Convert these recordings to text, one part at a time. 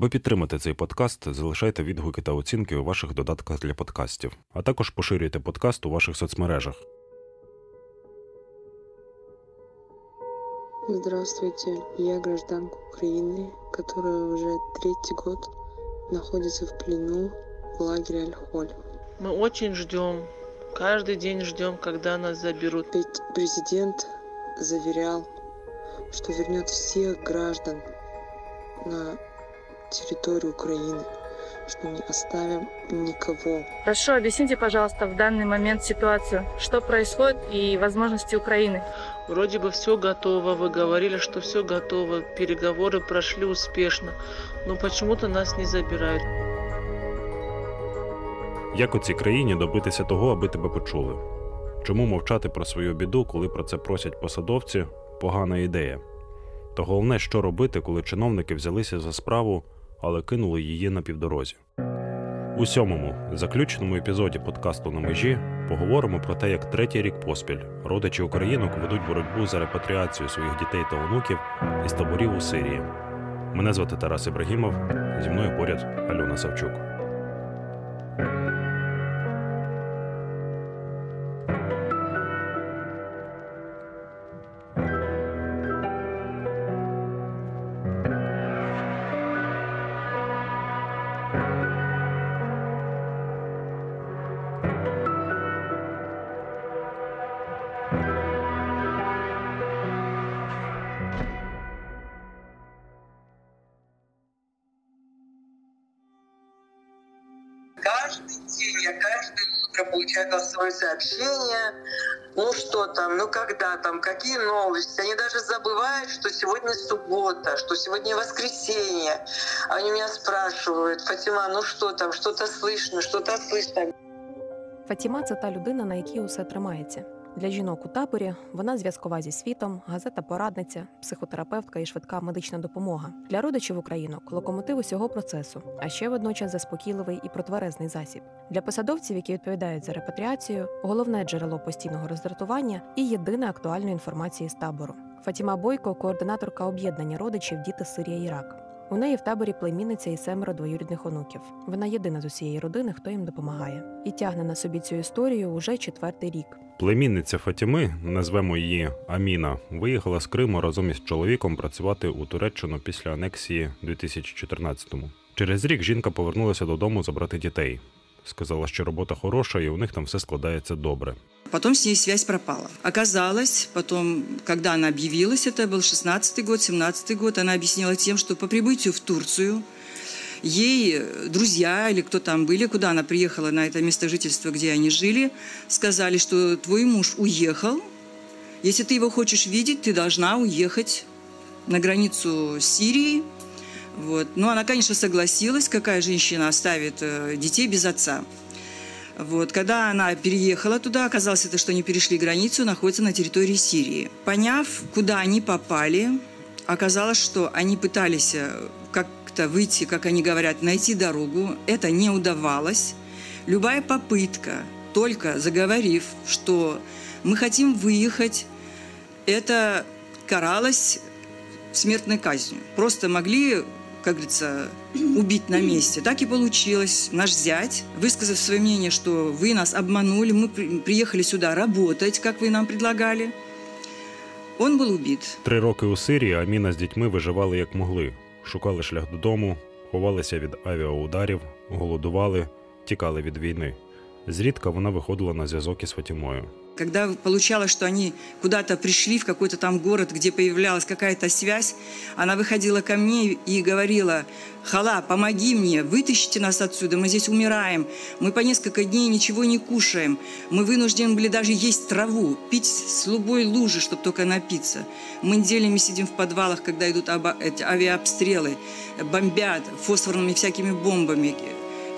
Ви підтримати цей подкаст, залишайте відгуки та оцінки у ваших додатках для подкастів, а також поширюйте подкаст у ваших соцмережах. Здравствуйте, я гражданка Украины, которая уже третий год находится в плену в лагере Альхоль. Мы очень ждем, каждый день ждем, когда нас заберут. Ведь президент заверял, что вернет всех граждан на территорию Украины, что не оставим никого. Прошу, объясните, пожалуйста, в данный момент ситуацию, что происходит и возможности Украины. Вроде бы все готово, вы говорили, что все готово, переговоры прошли успешно, но почему-то нас не забирают. Як у цій країні добитися того, аби тебе почули? Чому мовчати про свою біду, коли про це просять посадовці погана ідея? Та головне, що робити, коли чиновники взялися за справу, але кинули її на півдорозі. У сьомому заключному епізоді подкасту на межі поговоримо про те, як третій рік поспіль родичі українок ведуть боротьбу за репатріацію своїх дітей та онуків із таборів у Сирії. Мене звати Тарас Ібрагімов. Зі мною поряд Альона Савчук. Сегодня суббота, что сегодня воскресенье. Они меня спрашивают, Фатима, ну что там, что-то слышно, что-то слышно. Фатіма це та людина, на якій усе тримається. Для жінок у таборі вона зв'язкова зі світом, газета-порадниця, психотерапевтка і швидка медична допомога. Для родичів українок локомотив усього процесу, а ще водночас заспокійливий і протверезний засіб. Для посадовців, які відповідають за репатріацію, головне джерело постійного роздратування і єдина актуальної інформації з табору. Фатіма Бойко, координаторка об'єднання родичів Діти Сирія Ірак. У неї в таборі племінниця і семеро двоюрідних онуків. Вона єдина з усієї родини, хто їм допомагає, і тягне на собі цю історію уже четвертий рік. Племінниця Фатіми, назвемо її Аміна, виїхала з Криму разом із чоловіком працювати у Туреччину після анексії 2014-му. Через рік жінка повернулася додому забрати дітей. Сказала, що робота хороша, і у них там все складається добре. Потом с ней связь пропала. Оказалось, потом, когда она объявилась, это был 16-й год, 17-й год, она объяснила тем, что по прибытию в Турцию ей друзья или кто там были, куда она приехала на это место жительства, где они жили, сказали, что твой муж уехал. Если ты его хочешь видеть, ты должна уехать на границу с Сирией. Вот. Но она, конечно, согласилась, какая женщина оставит э, детей без отца. Вот. Когда она переехала туда, оказалось, это, что они перешли границу, находится на территории Сирии. Поняв, куда они попали, оказалось, что они пытались э, как-то выйти, как они говорят, найти дорогу. Это не удавалось. Любая попытка, только заговорив, что мы хотим выехать, это каралось смертной казнью. Просто могли как говорится, убить на месте. Так и получилось. Наш зять, высказав свое мнение, что вы нас обманули, мы приехали сюда работать, как вы нам предлагали, он был убит. Три роки у Сирії Аміна з дітьми виживали як могли, шукали шлях додому, ховалися від авіаударів, голодували, тікали від війни. Зрідка вона виходила на зв'язок із Фатімою. Когда получалось, что они куда-то пришли в какой-то там город, где появлялась какая-то связь, она выходила ко мне и говорила, «Хала, помоги мне, вытащите нас отсюда, мы здесь умираем, мы по несколько дней ничего не кушаем, мы вынуждены были даже есть траву, пить с любой лужи, чтобы только напиться. Мы неделями сидим в подвалах, когда идут эти авиаобстрелы, бомбят фосфорными всякими бомбами,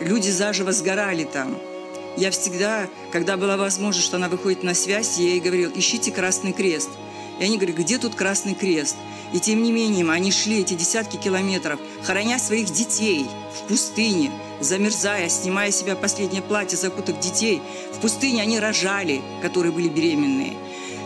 люди заживо сгорали там». Я всегда, когда была возможность, что она выходит на связь, я ей говорила, ищите Красный Крест. И они говорят, где тут Красный Крест? И тем не менее, они шли эти десятки километров, хороня своих детей в пустыне, замерзая, снимая себя последнее платье, закутав детей. В пустыне они рожали, которые были беременные.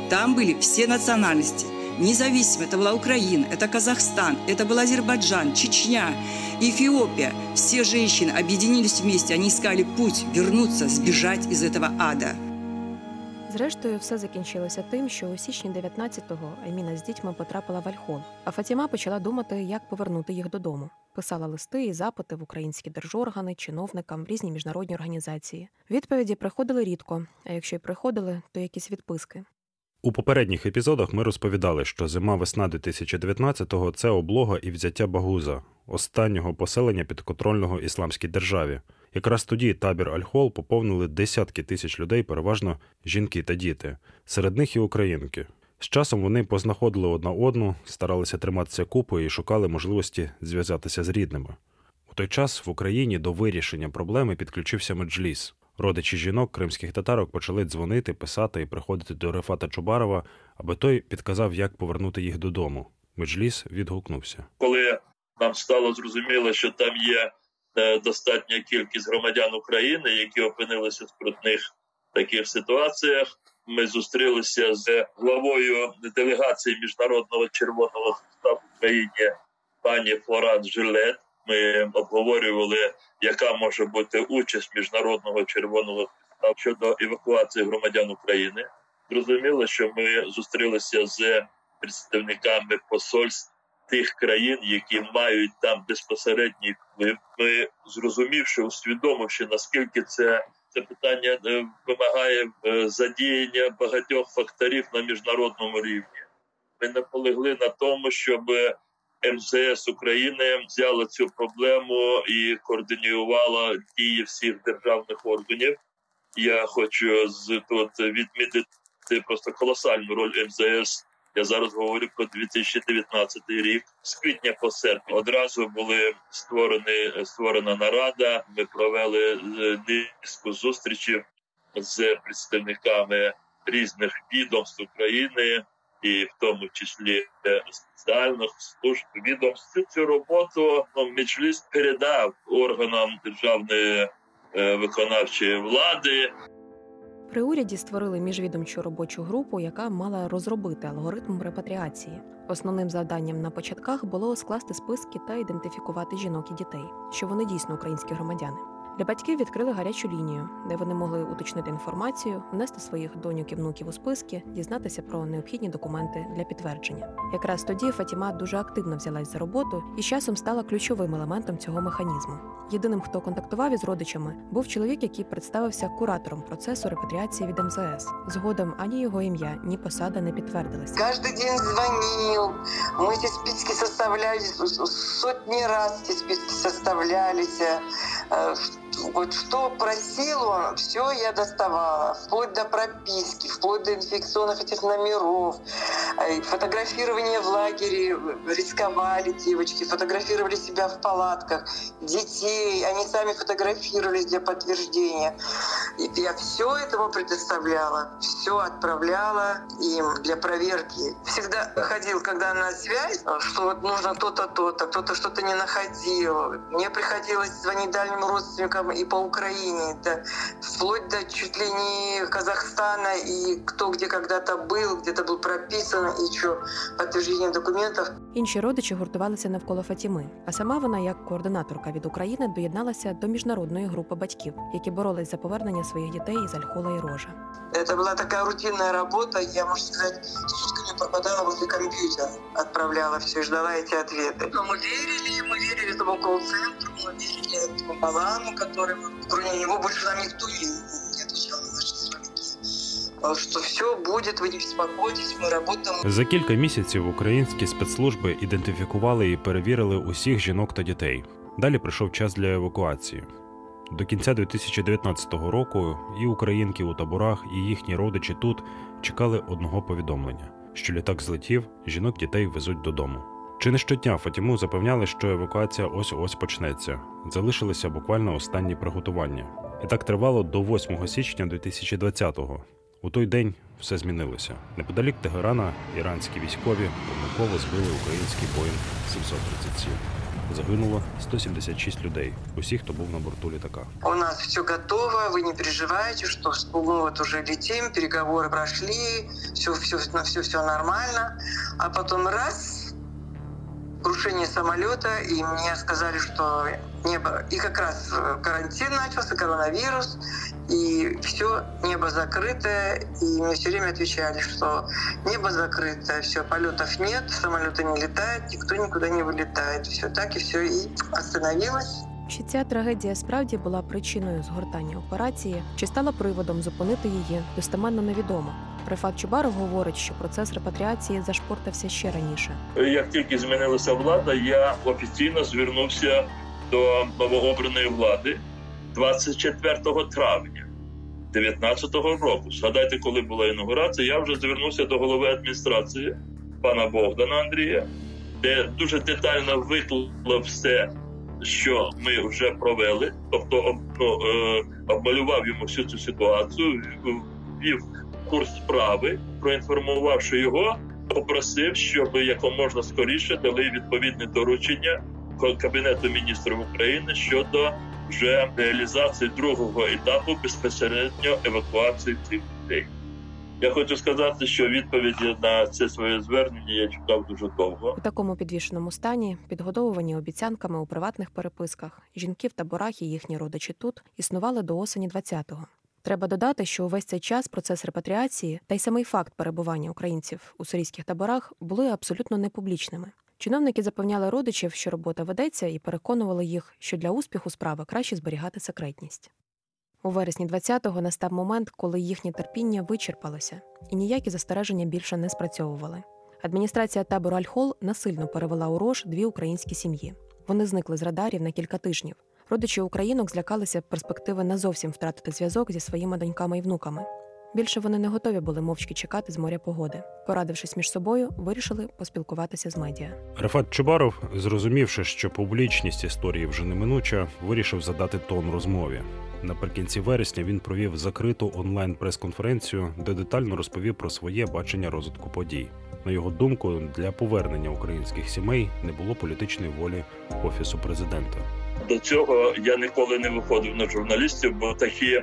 Там были все национальности. Независимо, это была Украина, это Казахстан, это был Азербайджан, Чечня. Эфиопия. Все женщины объединились вместе, они искали путь вернуться, сбежать из этого ада. Зрештою, все закінчилося тим, що у січні 19-го Еміна з дітьми потрапила в Альхол, а Фатіма почала думати, як повернути їх додому. Писала листи і запити в українські держоргани, чиновникам, в різні міжнародні організації. Відповіді приходили рідко, а якщо й приходили, то якісь відписки. У попередніх епізодах ми розповідали, що зима весна 2019-го – це облога і взяття Багуза, останнього поселення підконтрольного ісламській державі. Якраз тоді табір Альхол поповнили десятки тисяч людей, переважно жінки та діти. Серед них і українки. З часом вони познаходили одна одну, старалися триматися купою і шукали можливості зв'язатися з рідними. У той час в Україні до вирішення проблеми підключився меджліс. Родичі жінок кримських татарок почали дзвонити, писати і приходити до Рефата Чубарова, аби той підказав, як повернути їх додому. Меджліс відгукнувся. Коли нам стало зрозуміло, що там є е, достатня кількість громадян України, які опинилися в скрутних таких ситуаціях. Ми зустрілися з главою делегації міжнародного червоного в Україні пані Флоран Жилет. Ми обговорювали, яка може бути участь міжнародного червоного щодо евакуації громадян України. Зрозуміло, що ми зустрілися з представниками посольств тих країн, які мають там безпосередній вплив. Ми зрозумівши, усвідомивши наскільки це це питання е, вимагає е, задіяння багатьох факторів на міжнародному рівні. Ми наполегли на тому, щоб МЗС України взяла цю проблему і координувала дії всіх державних органів. Я хочу з тут відмітити просто колосальну роль МЗС. Я зараз говорю про 2019 рік. З квітня по серпень одразу були створені створена нарада. Ми провели е, низку зустрічей з представниками різних відомств України, і в тому числі спеціальних служб відомств. Цю роботу ну, Меджліс передав органам державної е, виконавчої влади. При уряді створили міжвідомчу робочу групу, яка мала розробити алгоритм репатріації. Основним завданням на початках було скласти списки та ідентифікувати жінок і дітей, що вони дійсно українські громадяни. Для батьків відкрили гарячу лінію, де вони могли уточнити інформацію, внести своїх доньок і внуків у списки, дізнатися про необхідні документи для підтвердження. Якраз тоді Фатіма дуже активно взялась за роботу і з часом стала ключовим елементом цього механізму. Єдиним, хто контактував із родичами, був чоловік, який представився куратором процесу репатріації від МЗС. Згодом ані його ім'я, ні посада не підтвердились. Каждый день звонил, мы эти списки составляли, сотни раз эти списки составлялись. Э, Вот что просил он, все я доставала, вплоть до прописки, вплоть до инфекционных этих номеров, Э, фотографирование в лагере, рисковали девочки, фотографировали себя в палатках, детей, они сами фотографировались для подтверждения. И я все этому предоставляла, все отправляла им для проверки. Всегда ходил, когда на связь, что вот нужно то-то, то-то, кто-то что-то не находил. Мне приходилось звонить дальним родственникам и по Украине, это вплоть до чуть ли не Казахстана, и кто где когда-то был, где-то был прописан, и что, подтверждение документов. Інші родичі гуртувалися навколо Фатіми, а сама вона, як координаторка від України, доєдналася до міжнародної групи батьків, які боролись за повернення своїх дітей із Альхола і Рожа. Это была такая рутинная работа, я, можно сказать, сутками пропадала возле компьютера, отправляла все, ждала эти ответы. Но мы верили, мы верили этому колл-центру, мы верили этому Балану, который, кроме него, больше нам никто не, не отвечал на наши звонки. Что все будет, вы не беспокойтесь, мы работаем. За кілька місяців українські спецслужби ідентифікували і перевірили усіх жінок та дітей. Далі прийшов час для евакуації. До кінця 2019 року і українки у таборах, і їхні родичі тут чекали одного повідомлення, що літак злетів, жінок дітей везуть додому. Чи не щодня Фатіму запевняли, що евакуація ось ось почнеться. Залишилися буквально останні приготування. І так тривало до 8 січня 2020-го. У той день все змінилося. Неподалік Тегерана іранські військові помилково збили український Боїнг 737. Загинуло 176 людей, усі, хто був на борту літака. У нас все готово, вы не переживайте, что мы вот уже летим, переговоры прошли, все, все, все, все нормально. А потом раз, Крушение самолета, и мне сказали, что небо... И как раз э, карантин начался, коронавирус, и все, небо закрытое, и мне все время отвечали, что небо закрытое, все, полетов нет, самолеты не летают, никто никуда не вылетает. Все так, и все, и остановилось. Чи ця трагедія справді була причиною згортання операції, чи стала приводом зупинити її, достеменно невідомо. Рефат Чубаров говорить, що процес репатріації зашпортався ще раніше. Як тільки змінилася влада, я офіційно звернувся до новообраної влади 24 травня 2019 року. Згадайте, коли була інаугурація, я вже звернувся до голови адміністрації пана Богдана Андрія, де дуже детально виклав все, що ми вже провели, тобто ну, обмалював йому всю цю ситуацію, ввів курс справи, проінформувавши його, попросив, щоб якомога скоріше дали відповідне доручення Кабінету міністрів України щодо вже реалізації другого етапу безпосередньо евакуації цих людей. Я хочу сказати, що відповіді на це своє звернення я чекав дуже довго. У такому підвішеному стані, підгодовувані обіцянками у приватних переписках, жінки в таборах і їхні родичі тут існували до осені 20-го. Треба додати, що увесь цей час процес репатріації та й самий факт перебування українців у сирійських таборах були абсолютно непублічними. Чиновники запевняли родичів, що робота ведеться, і переконували їх, що для успіху справи краще зберігати секретність. У вересні 20-го настав момент, коли їхнє терпіння вичерпалося, і ніякі застереження більше не спрацьовували. Адміністрація табору Альхол насильно перевела у рож дві українські сім'ї. Вони зникли з радарів на кілька тижнів. Родичі українок злякалися перспективи не зовсім втратити зв'язок зі своїми доньками і внуками. Більше вони не готові були мовчки чекати з моря погоди. Порадившись між собою, вирішили поспілкуватися з медіа. Рефат Чубаров, зрозумівши, що публічність історії вже неминуча, вирішив задати тон розмові. Наприкінці вересня він провів закриту онлайн прес-конференцію, де детально розповів про своє бачення розвитку подій. На його думку, для повернення українських сімей не було політичної волі офісу президента. До цього я ніколи не виходив на журналістів, бо такі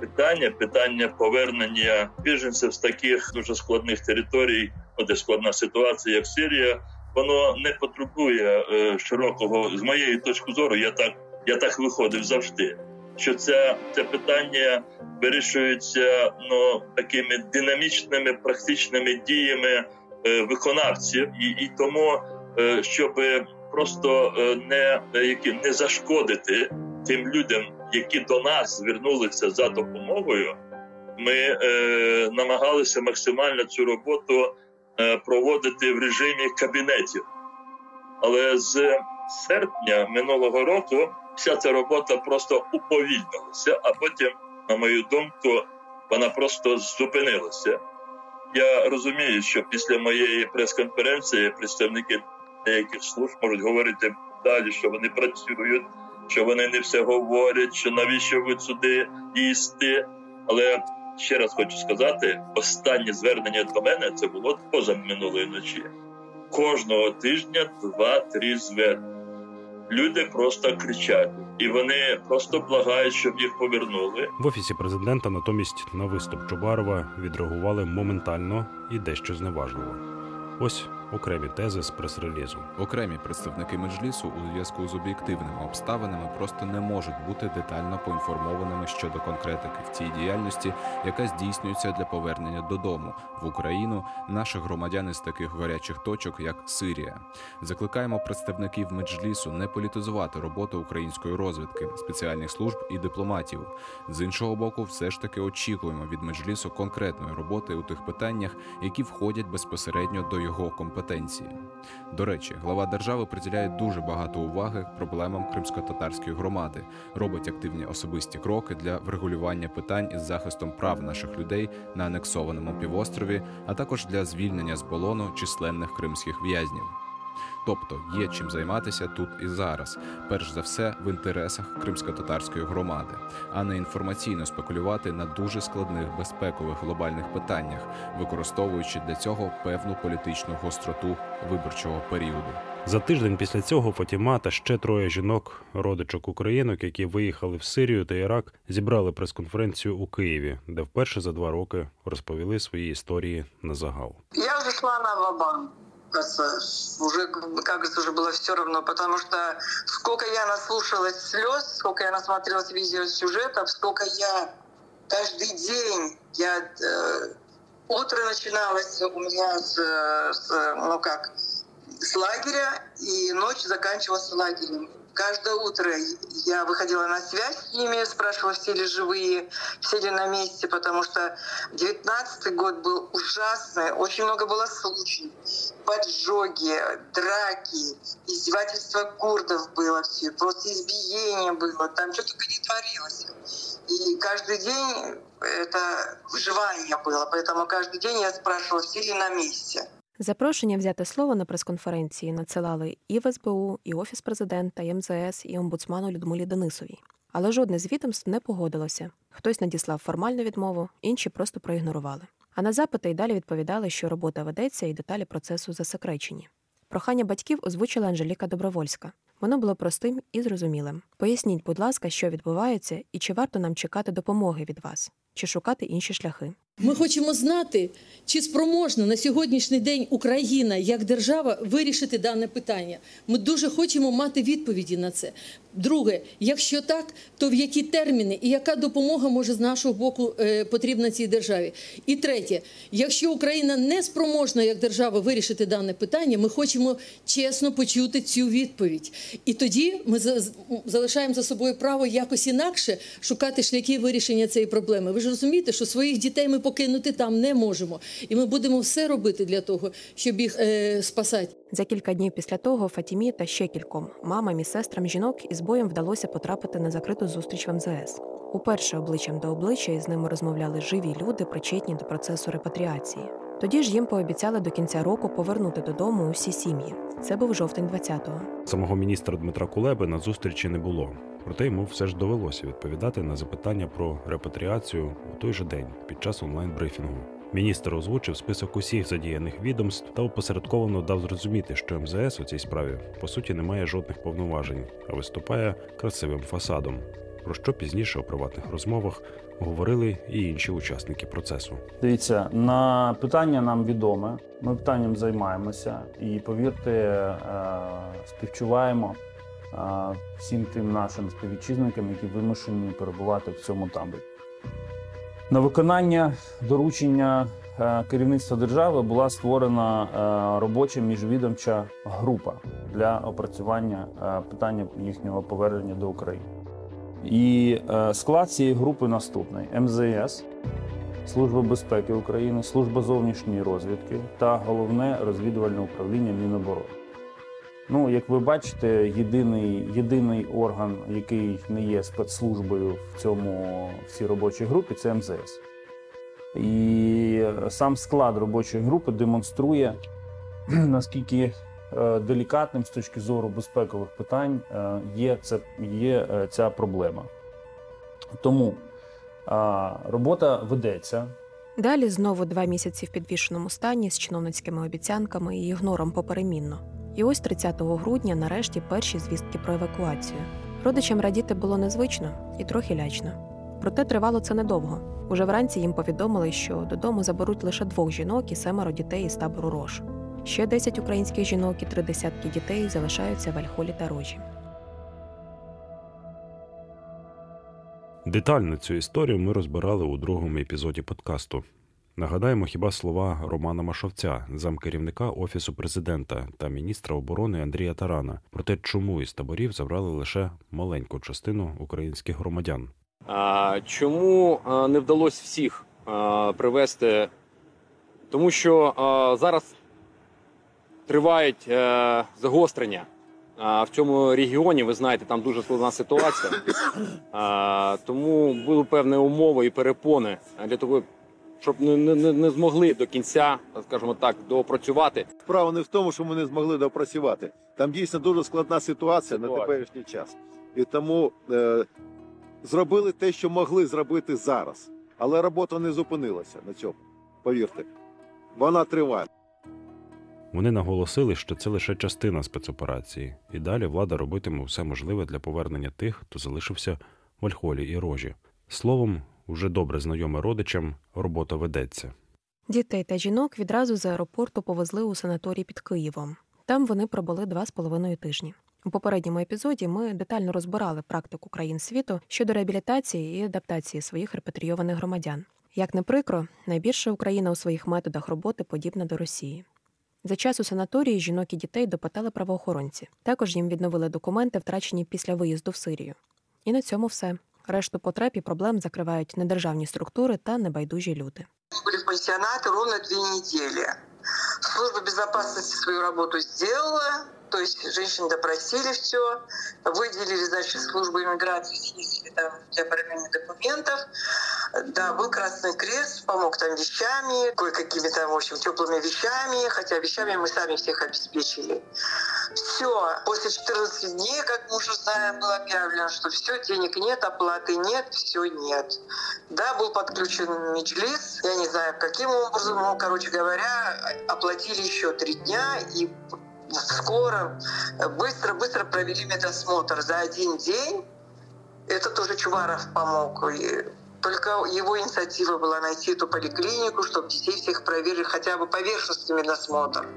питання, питання повернення біженців з таких дуже складних територій, де складна ситуація, як Сирія, воно не потребує е, широкого з моєї точки зору. Я так я так виходив завжди. Що це це питання вирішується ну такими динамічними практичними діями е, виконавців, і і тому, е, щоб просто не які не зашкодити тим людям, які до нас звернулися за допомогою, ми е, намагалися максимально цю роботу е, проводити в режимі кабінетів. Але з серпня минулого року вся ця робота просто уповільнилася, а потім, на мою думку, вона просто зупинилася. Я розумію, що після моєї прес-конференції представники деяких служб можуть говорити далі, що вони працюють що вони не все говорять, що навіщо ви сюди їсти. Але ще раз хочу сказати: останнє звернення до мене це було поза минулої ночі. Кожного тижня два-три звернення. Люди просто кричать, і вони просто благають, щоб їх повернули. В офісі президента натомість на виступ Чубарова відреагували моментально і дещо зневажливо. Ось окремі тези з прес-релізу. Окремі представники меджлісу у зв'язку з об'єктивними обставинами просто не можуть бути детально поінформованими щодо конкретики в цій діяльності, яка здійснюється для повернення додому в Україну наших громадян із таких гарячих точок, як Сирія. Закликаємо представників меджлісу не політизувати роботу української розвідки, спеціальних служб і дипломатів. З іншого боку, все ж таки очікуємо від меджлісу конкретної роботи у тих питаннях, які входять безпосередньо до його компетенції. До речі, глава держави приділяє дуже багато уваги проблемам кримсько-татарської громади, робить активні особисті кроки для врегулювання питань із захистом прав наших людей на анексованому півострові, а також для звільнення з полону численних кримських в'язнів. Тобто є чим займатися тут і зараз, перш за все в інтересах кримсько-татарської громади, а не інформаційно спекулювати на дуже складних безпекових глобальних питаннях, використовуючи для цього певну політичну гостроту виборчого періоду. За тиждень після цього Фатіма та ще троє жінок, родичок українок, які виїхали в Сирію та Ірак, зібрали прес-конференцію у Києві, де вперше за два роки розповіли свої історії на загал. Я вже йшла на вабан. Уже, кажется, уже было все равно, потому что сколько я наслушалась слез, сколько я насмотрелась видеосюжетов, сколько я каждый день, я э, утро начиналось у меня с, с, ну как, с лагеря, и ночь заканчивалась лагерем Каждое утро я выходила на связь с ними, спрашивала, все ли живые, все ли на месте, потому что 19 год был ужасный, очень много было случаев. Поджоги, драки, издевательства курдов было все, просто избиение было, там что только не творилось. И каждый день это выживание было, поэтому каждый день я спрашивала, все ли на месте. Запрошення взяти слово на прес-конференції надсилали і в СБУ, і Офіс президента, і МЗС, і омбудсману Людмилі Денисовій. Але жодне з відомств не погодилося. Хтось надіслав формальну відмову, інші просто проігнорували. А на запити й далі відповідали, що робота ведеться і деталі процесу засекречені. Прохання батьків озвучила Анжеліка Добровольська. Воно було простим і зрозумілим. Поясніть, будь ласка, що відбувається, і чи варто нам чекати допомоги від вас, чи шукати інші шляхи. Ми хочемо знати, чи спроможна на сьогоднішній день Україна як держава вирішити дане питання. Ми дуже хочемо мати відповіді на це. Друге, якщо так, то в які терміни і яка допомога може з нашого боку е, потрібна цій державі? І третє, якщо Україна не спроможна як держава вирішити дане питання, ми хочемо чесно почути цю відповідь. І тоді ми залишаємо за собою право якось інакше шукати шляхи вирішення цієї проблеми. Ви ж розумієте, що своїх дітей ми покинути там не можемо, і ми будемо все робити для того, щоб їх е, спасати. За кілька днів після того Фатімі та ще кільком мамам і сестрам жінок із боєм вдалося потрапити на закриту зустріч в МЗС. Уперше обличчям до обличчя із ними розмовляли живі люди, причетні до процесу репатріації. Тоді ж їм пообіцяли до кінця року повернути додому усі сім'ї. Це був жовтень 20-го. Самого міністра Дмитра Кулеби на зустрічі не було. Проте йому все ж довелося відповідати на запитання про репатріацію у той же день під час онлайн-брифінгу. Міністр озвучив список усіх задіяних відомств та опосередковано дав зрозуміти, що МЗС у цій справі по суті не має жодних повноважень, а виступає красивим фасадом. Про що пізніше у приватних розмовах говорили і інші учасники процесу. Дивіться, на питання нам відоме. Ми питанням займаємося і повірте, е, співчуваємо всім тим нашим співвітчизникам, які вимушені перебувати в цьому таборі. На виконання доручення е, керівництва держави була створена робоча міжвідомча група для опрацювання питання їхнього повернення до України. І е, склад цієї групи наступний: МЗС, Служба безпеки України, служба зовнішньої розвідки та головне розвідувальне управління Міноборони. Ну, як ви бачите, єдиний єдиний орган, який не є спецслужбою в цьому в цій робочій групі, це МЗС. І сам склад робочої групи демонструє, наскільки Е, делікатним з точки зору безпекових питань е, є це є е, ця проблема. Тому робота ведеться. Далі знову два місяці в підвішеному стані з чиновницькими обіцянками і ігнором поперемінно. І ось 30 грудня, нарешті, перші звістки про евакуацію. Родичам радіти було незвично і трохи лячно. Проте тривало це недовго. Уже вранці їм повідомили, що додому заберуть лише двох жінок і семеро дітей із табору Рош. Ще 10 українських жінок і три десятки дітей залишаються в Альхолі та Рожі. Детально цю історію ми розбирали у другому епізоді подкасту. Нагадаємо хіба слова Романа Машовця, замкерівника Офісу президента та міністра оборони Андрія Тарана про те, чому із таборів забрали лише маленьку частину українських громадян. Чому не вдалося всіх привезти? Тому що зараз тривають е, загострення. в цьому регіоні ви знаєте, там дуже складна ситуація, тому були певні умови і перепони для того, щоб не, не, не змогли до кінця, скажімо так, допрацювати. Справа не в тому, що ми не змогли допрацювати. Там дійсно дуже складна ситуація на теперішній час, і тому е, зробили те, що могли зробити зараз, але робота не зупинилася на цьому. Повірте, вона триває. Вони наголосили, що це лише частина спецоперації, і далі влада робитиме все можливе для повернення тих, хто залишився в Ольхолі і рожі. Словом, уже добре знайоме родичам, робота ведеться. Дітей та жінок відразу з аеропорту повезли у санаторій під Києвом. Там вони пробули два з половиною тижні. У попередньому епізоді ми детально розбирали практику країн світу щодо реабілітації і адаптації своїх репатрійованих громадян. Як не прикро, найбільше Україна у своїх методах роботи подібна до Росії. За час у санаторії жінок і дітей допитали правоохоронці. Також їм відновили документи, втрачені після виїзду в Сирію. І на цьому все. Решту потреб і проблем закривають недержавні структури та небайдужі люди. Были в пансионате ровно две недели. Служба безопасности свою работу сделала, то есть женщин допросили все, выделили, значит, службу иммиграции, съездили там для проверки документов. Да, был Красный Крест, помог там вещами, кое-какими там, в общем, теплыми вещами, хотя вещами мы сами всех обеспечили. Все, после 14 дней, как мы уже знаем, было объявлено, что все, денег нет, оплаты нет, все нет. Да, был подключен Меджлис, я не знаю, каким образом, но, короче говоря, оплатили еще три дня и скоро, быстро-быстро провели медосмотр за один день. Это тоже Чуваров помог. И только его инициатива была найти эту поликлинику, чтобы детей всех проверили хотя бы поверхностный медосмотр.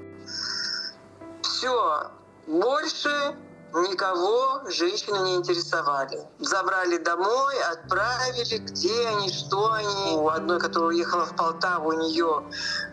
Все. Больше никого женщины не интересовали. Забрали домой, отправили, где они, что они. У одной, которая уехала в Полтаву, у нее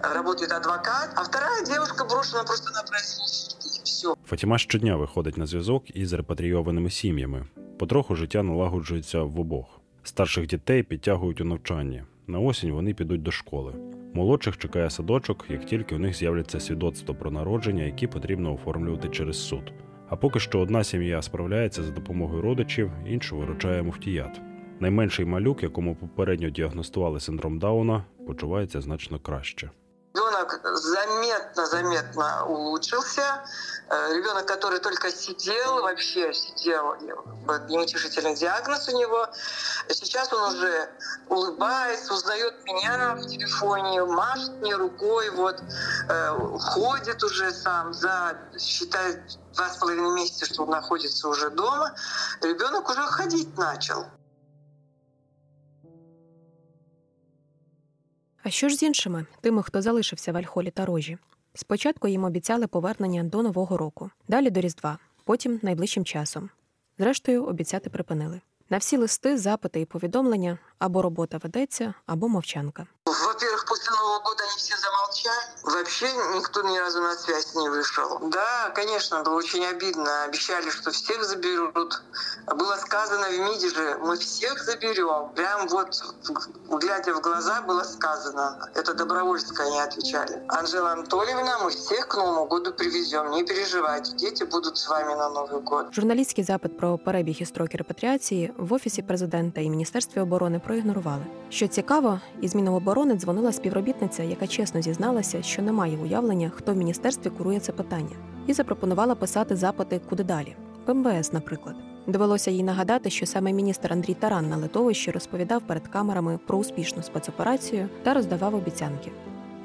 работает адвокат, а вторая девушка брошена просто на произвол судьбы. Все. Фатіма щодня виходить на зв'язок із репатрійованими сім'ями. Потроху життя налагоджується в обох. Старших дітей підтягують у навчанні. На осінь вони підуть до школи. Молодших чекає садочок, як тільки у них з'являться свідоцтво про народження, які потрібно оформлювати через суд. А поки що одна сім'я справляється за допомогою родичів, іншу виручає муфтіят. Найменший малюк, якому попередньо діагностували синдром Дауна, почувається значно краще. Заметно-заметно улучшился. Э, Ребенок, который только сидел, вообще сидел, неутешительный диагноз у него. Сейчас он уже улыбается, узнает меня в телефоне, машет мне рукой, вот, э, ходит уже сам за, считает, два с половиной месяца, что он находится уже дома. Ребенок уже ходить начал. А що ж з іншими, тими, хто залишився в Альхолі та рожі? Спочатку їм обіцяли повернення до Нового року, далі до Різдва, потім найближчим часом. Зрештою, обіцяти припинили. На всі листи, запити і повідомлення або робота ведеться, або мовчанка. Во-первых, после Нового года они все замолчали. Вообще никто ни разу на связь не вышел. Да, конечно, было очень обидно. Обещали, что всех заберут. Было сказано в МИДе же, мы всех заберем. Прям вот, глядя в глаза, было сказано. Это добровольское они отвечали. Анжела Анатольевна, мы всех к Новому году привезем. Не переживайте, дети будут с вами на Новый год. Журналістський запит про перебіг і строки репатріації в офісі президента і міністерстві оборони проігнорували. Що цікаво, із Міноборони дзвонила співробітниця, яка чесно зізналася, що не має уявлення, хто в міністерстві курує це питання, і запропонувала писати запити куди далі. В МВС, наприклад. Довелося їй нагадати, що саме міністр Андрій Таран на литовищі розповідав перед камерами про успішну спецоперацію та роздавав обіцянки.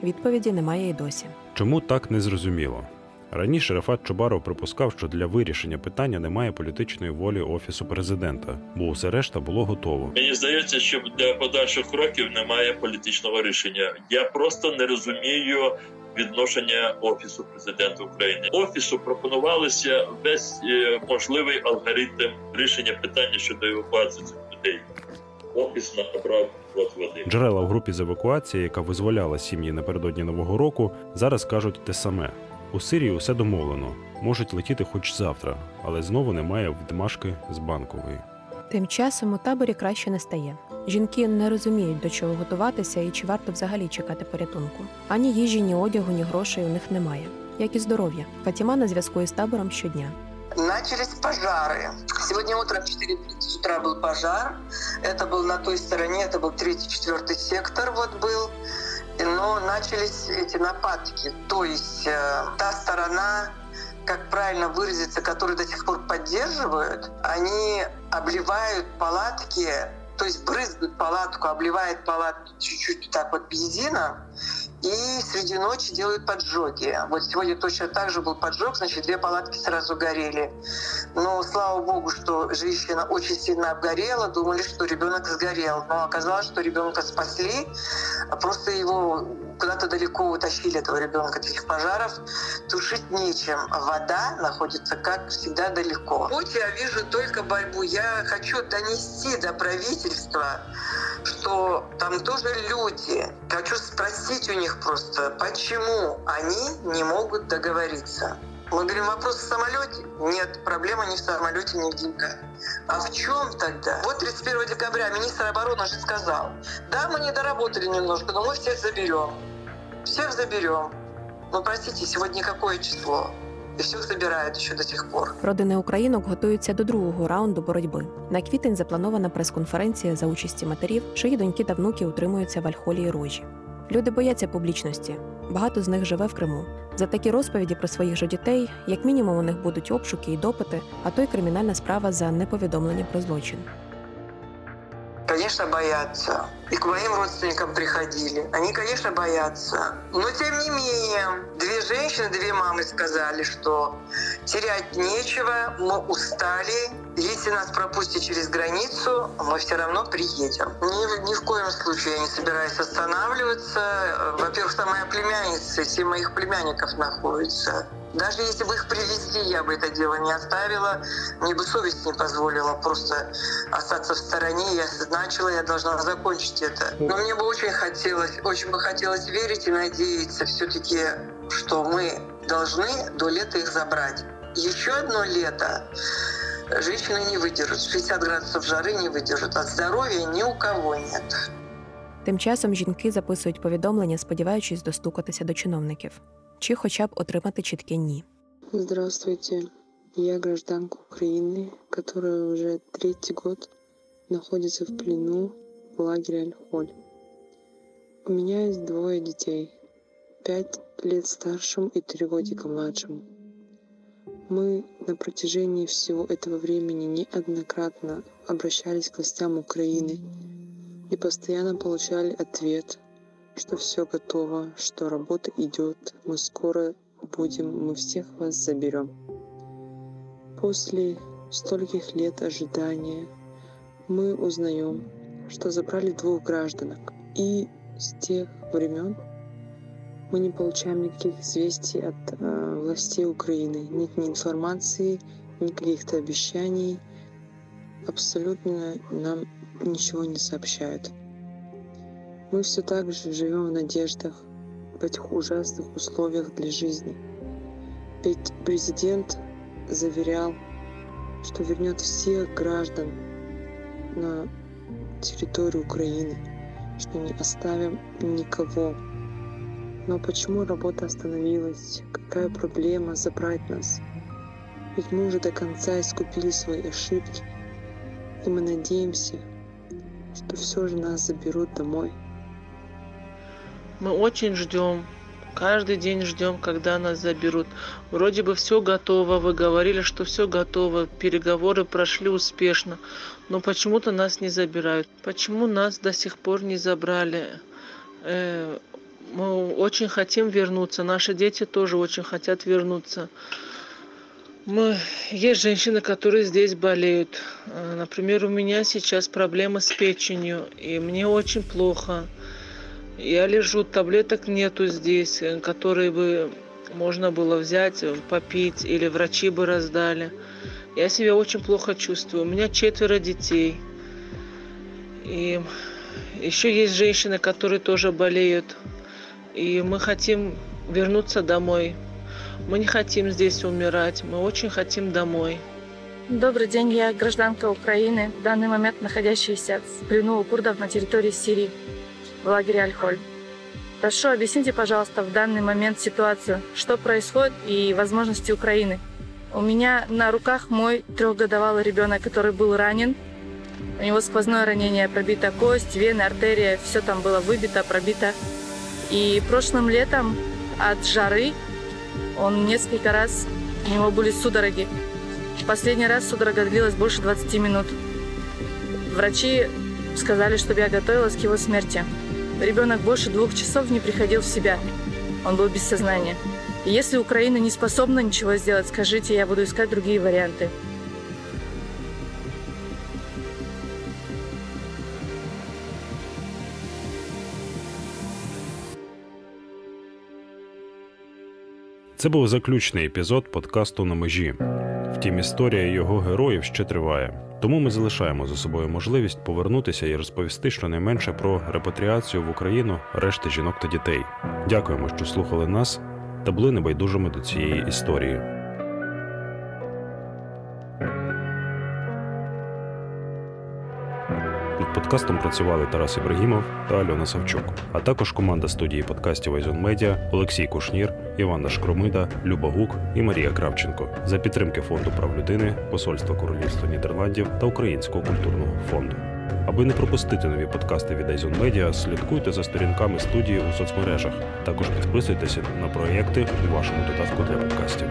Відповіді немає і досі. Чому так не зрозуміло? Раніше Рафат Чубаров припускав, що для вирішення питання немає політичної волі офісу президента, бо усе решта було готово. Мені здається, що для подальших кроків немає політичного рішення. Я просто не розумію відношення офісу президента України. Офісу пропонувалися весь е, можливий алгоритм рішення питання щодо евакуації цих людей. Офіс набрав води. Джерела в групі з евакуації, яка визволяла сім'ї напередодні нового року, зараз кажуть те саме. У Сирії усе домовлено, можуть летіти хоч завтра, але знову немає відмашки з банкової. Тим часом у таборі краще не стає. Жінки не розуміють, до чого готуватися і чи варто взагалі чекати порятунку. Ані їжі, ні одягу, ні грошей у них немає, як і здоров'я. Фатіма на зв'язку із табором щодня. Начались пожары. Сегодня утром в 4.30 утра был пожар. Это был на той стороне, это был третий, четвертый сектор вот был. Но начались эти нападки. То есть э, та сторона, как правильно выразиться, которую до сих пор поддерживают, они обливают палатки, то есть брызгают палатку, обливают палатку чуть-чуть так вот бензином, и среди ночи делают поджоги. Вот сегодня точно так же был поджог, значит, две палатки сразу горели. Но слава богу, что женщина очень сильно обгорела, думали, что ребенок сгорел. Но оказалось, что ребенка спасли. а просто его куда-то далеко утащили, этого ребенка, этих пожаров. Тушить нечем. Вода находится, как всегда, далеко. Путь я вижу только борьбу. Я хочу донести до правительства, что там тоже люди. Хочу спросить у них просто, почему они не могут договориться. Мы говорим, вопрос в самолете? Нет, проблема не в самолете, не в деньгах. А в чем тогда? Вот 31 декабря министр обороны уже сказал, да, мы не доработали немножко, но мы всех заберем. Всех заберем. Ну, простите, сегодня какое число? І всіх забирають ще до сих пор. Родини українок готуються до другого раунду боротьби. На квітень запланована прес-конференція за участі матерів, чиї доньки та внуки утримуються в Альхолі і Рожі. Люди бояться публічності. Багато з них живе в Криму. за такі розповіді про своїх же дітей, як мінімум, у них будуть обшуки і допити, а то й кримінальна справа за неповідомлення про злочин. Конечно, боятся. И к моим родственникам приходили. Они, конечно, боятся. Но, тем не менее, две женщины, две мамы сказали, что терять нечего, мы устали. Если нас пропустят через границу, мы все равно приедем. Ни, ни в коем случае я не собираюсь останавливаться. Во-первых, там моя племянница, семь моих племянников находятся. Даже если бы их привезли, я бы это дело не оставила. Мне бы совесть не позволила просто остаться в стороне. Я начала, я должна закончить это. Но мне бы очень хотелось, очень бы хотелось верить и надеяться все-таки, что мы должны до лета их забрать. Еще одно лето женщины не выдержат. 60 градусов жары не выдержат. А здоровья ни у кого нет. Тим часом жінки записують повідомлення, сподіваючись достукатися до чиновників чи хоча б отримати чітке ні. Здравствуйте, я гражданка Украины, которая уже третий год находится в плену в лагере Альхоль. У меня есть двое детей, пять лет старшим и три годика младшим. Мы на протяжении всего этого времени неоднократно обращались к властям Украины и постоянно получали ответ – что все готово, что работа идет, мы скоро будем, мы всех вас заберем. После стольких лет ожидания мы узнаем, что забрали двух гражданок. И с тех времен мы не получаем никаких известий от э, властей Украины. Нет ни информации, ни каких-то обещаний. Абсолютно нам ничего не сообщают. Мы все так же живем в надеждах, в этих ужасных условиях для жизни. Ведь президент заверял, что вернет всех граждан на территорию Украины, что не оставим никого. Но почему работа остановилась? Какая проблема забрать нас? Ведь мы уже до конца искупили свои ошибки, и мы надеемся, что все же нас заберут домой. Мы очень ждем, каждый день ждем, когда нас заберут. Вроде бы все готово, вы говорили, что все готово, переговоры прошли успешно, но почему-то нас не забирают. Почему нас до сих пор не забрали? Э, мы очень хотим вернуться, наши дети тоже очень хотят вернуться. Мы... Есть женщины, которые здесь болеют. Э, например, у меня сейчас проблемы с печенью, и мне очень плохо. Я лежу, таблеток нету здесь, э, которые бы можно было взять, э, попить, или врачи бы раздали. Я себя очень плохо чувствую. У меня четверо детей. И еще есть женщины, которые тоже болеют. И мы хотим вернуться домой. Мы не хотим здесь умирать, мы очень хотим домой. Добрый день, я гражданка Украины, в данный момент находящаяся в плену у курдов на территории Сирии в лагере Аль-Холь. Прошу, объясните, пожалуйста, в данный момент ситуацию, что происходит и возможности Украины. У меня на руках мой трехгодовалый ребенок, который был ранен. У него сквозное ранение, пробита кость, вены, артерия, все там было выбито, пробито. И прошлым летом от жары он несколько раз, у него были судороги. Последний раз судорога длилась больше 20 минут. Врачи сказали, чтобы я готовилась к его смерти. Ребенок больше двух часов не приходил в себя. Он был без сознания. И если Украина не способна ничего сделать, скажите, я буду искать другие варианты. Це був заключний епізод подкасту на межі. Втім, історія його героїв ще триває. Тому ми залишаємо за собою можливість повернутися і розповісти щонайменше про репатріацію в Україну решти жінок та дітей. Дякуємо, що слухали нас та були небайдужими до цієї історії. Над подкастом працювали Тарас Ібрагімов та Альона Савчук, а також команда студії подкастів Айзон Медіа Олексій Кушнір, Іванна Шкромида, Люба Гук і Марія Кравченко за підтримки фонду прав людини, Посольства Королівства Нідерландів та Українського культурного фонду. Аби не пропустити нові подкасти від Айзон Медіа, слідкуйте за сторінками студії у соцмережах. Також підписуйтеся на проєкти у вашому додатку для подкастів.